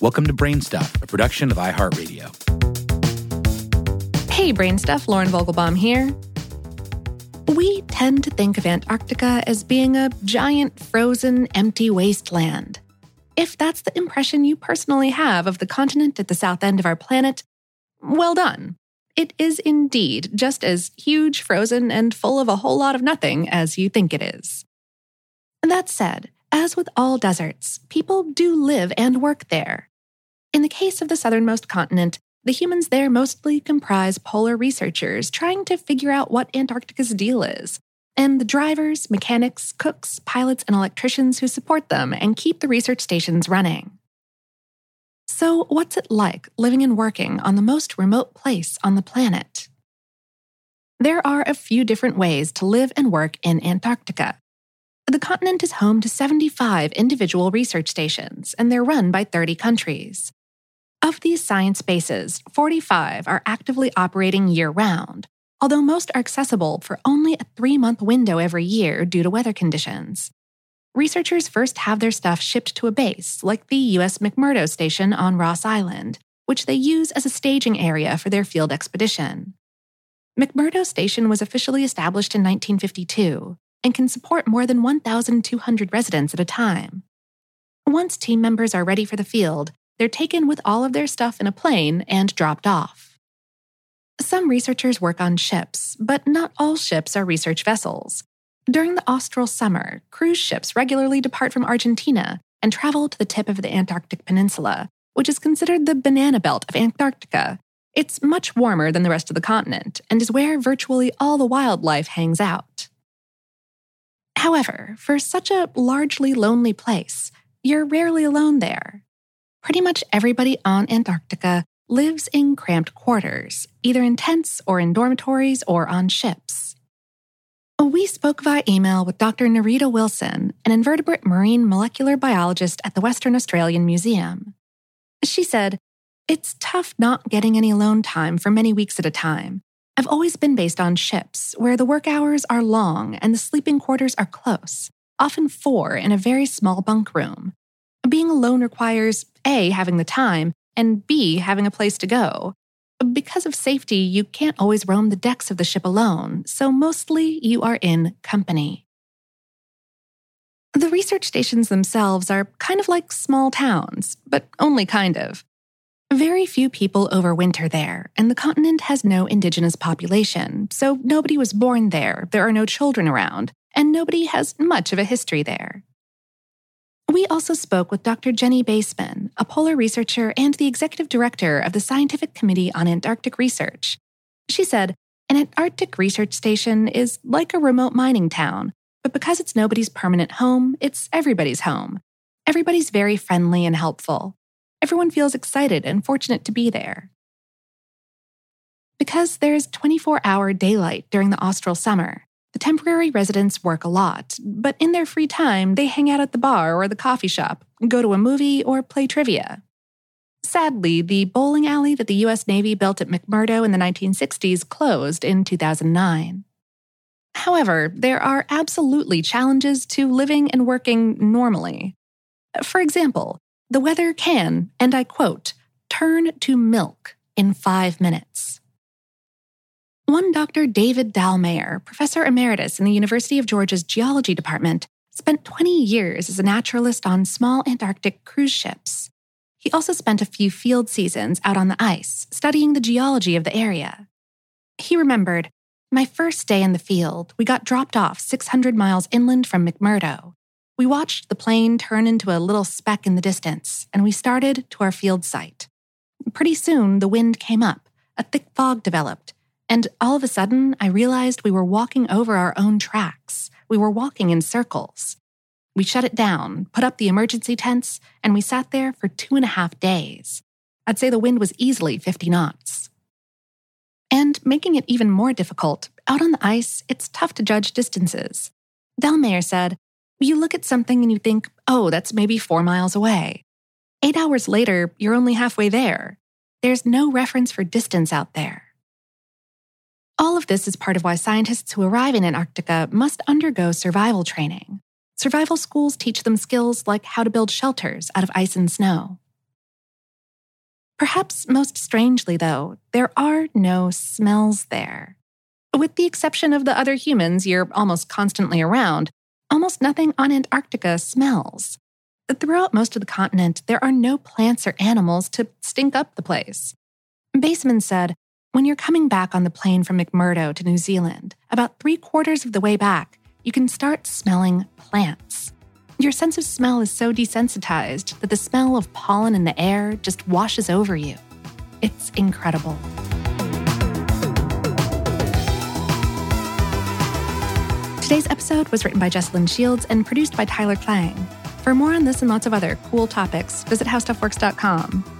Welcome to Brainstuff, a production of iHeartRadio. Hey, Brainstuff, Lauren Vogelbaum here. We tend to think of Antarctica as being a giant, frozen, empty wasteland. If that's the impression you personally have of the continent at the south end of our planet, well done. It is indeed just as huge, frozen, and full of a whole lot of nothing as you think it is. That said, as with all deserts, people do live and work there. In the case of the southernmost continent, the humans there mostly comprise polar researchers trying to figure out what Antarctica's deal is, and the drivers, mechanics, cooks, pilots, and electricians who support them and keep the research stations running. So, what's it like living and working on the most remote place on the planet? There are a few different ways to live and work in Antarctica. The continent is home to 75 individual research stations, and they're run by 30 countries. Of these science bases, 45 are actively operating year round, although most are accessible for only a three month window every year due to weather conditions. Researchers first have their stuff shipped to a base, like the U.S. McMurdo Station on Ross Island, which they use as a staging area for their field expedition. McMurdo Station was officially established in 1952 and can support more than 1,200 residents at a time. Once team members are ready for the field, they're taken with all of their stuff in a plane and dropped off. Some researchers work on ships, but not all ships are research vessels. During the austral summer, cruise ships regularly depart from Argentina and travel to the tip of the Antarctic Peninsula, which is considered the banana belt of Antarctica. It's much warmer than the rest of the continent and is where virtually all the wildlife hangs out. However, for such a largely lonely place, you're rarely alone there pretty much everybody on Antarctica lives in cramped quarters, either in tents or in dormitories or on ships. We spoke via email with Dr. Nerida Wilson, an invertebrate marine molecular biologist at the Western Australian Museum. She said, It's tough not getting any alone time for many weeks at a time. I've always been based on ships, where the work hours are long and the sleeping quarters are close, often four in a very small bunk room. Being alone requires A, having the time, and B, having a place to go. Because of safety, you can't always roam the decks of the ship alone, so mostly you are in company. The research stations themselves are kind of like small towns, but only kind of. Very few people overwinter there, and the continent has no indigenous population, so nobody was born there, there are no children around, and nobody has much of a history there. We also spoke with Dr. Jenny Baeseman, a polar researcher and the executive director of the Scientific Committee on Antarctic Research. She said, An Antarctic research station is like a remote mining town, but because it's nobody's permanent home, it's everybody's home. Everybody's very friendly and helpful. Everyone feels excited and fortunate to be there. Because there's 24 hour daylight during the austral summer, the temporary residents work a lot, but in their free time, they hang out at the bar or the coffee shop, go to a movie, or play trivia. Sadly, the bowling alley that the U.S. Navy built at McMurdo in the 1960s closed in 2009. However, there are absolutely challenges to living and working normally. For example, the weather can, and I quote, turn to milk in five minutes. One Dr. David Dallmeyer, professor emeritus in the University of Georgia's Geology Department, spent 20 years as a naturalist on small Antarctic cruise ships. He also spent a few field seasons out on the ice, studying the geology of the area. He remembered, My first day in the field, we got dropped off 600 miles inland from McMurdo. We watched the plane turn into a little speck in the distance, and we started to our field site. Pretty soon, the wind came up, a thick fog developed, and all of a sudden, I realized we were walking over our own tracks. We were walking in circles. We shut it down, put up the emergency tents, and we sat there for two and a half days. I'd say the wind was easily 50 knots. And making it even more difficult, out on the ice, it's tough to judge distances. Dallmeyer said, You look at something and you think, oh, that's maybe four miles away. Eight hours later, you're only halfway there. There's no reference for distance out there. All of this is part of why scientists who arrive in Antarctica must undergo survival training. Survival schools teach them skills like how to build shelters out of ice and snow. Perhaps most strangely, though, there are no smells there. With the exception of the other humans you're almost constantly around, almost nothing on Antarctica smells. Throughout most of the continent, there are no plants or animals to stink up the place. Baeseman said, when you're coming back on the plane from McMurdo to New Zealand, about three quarters of the way back, you can start smelling plants. Your sense of smell is so desensitized that the smell of pollen in the air just washes over you. It's incredible. Today's episode was written by Jesslyn Shields and produced by Tyler Klang. For more on this and lots of other cool topics, visit howstuffworks.com.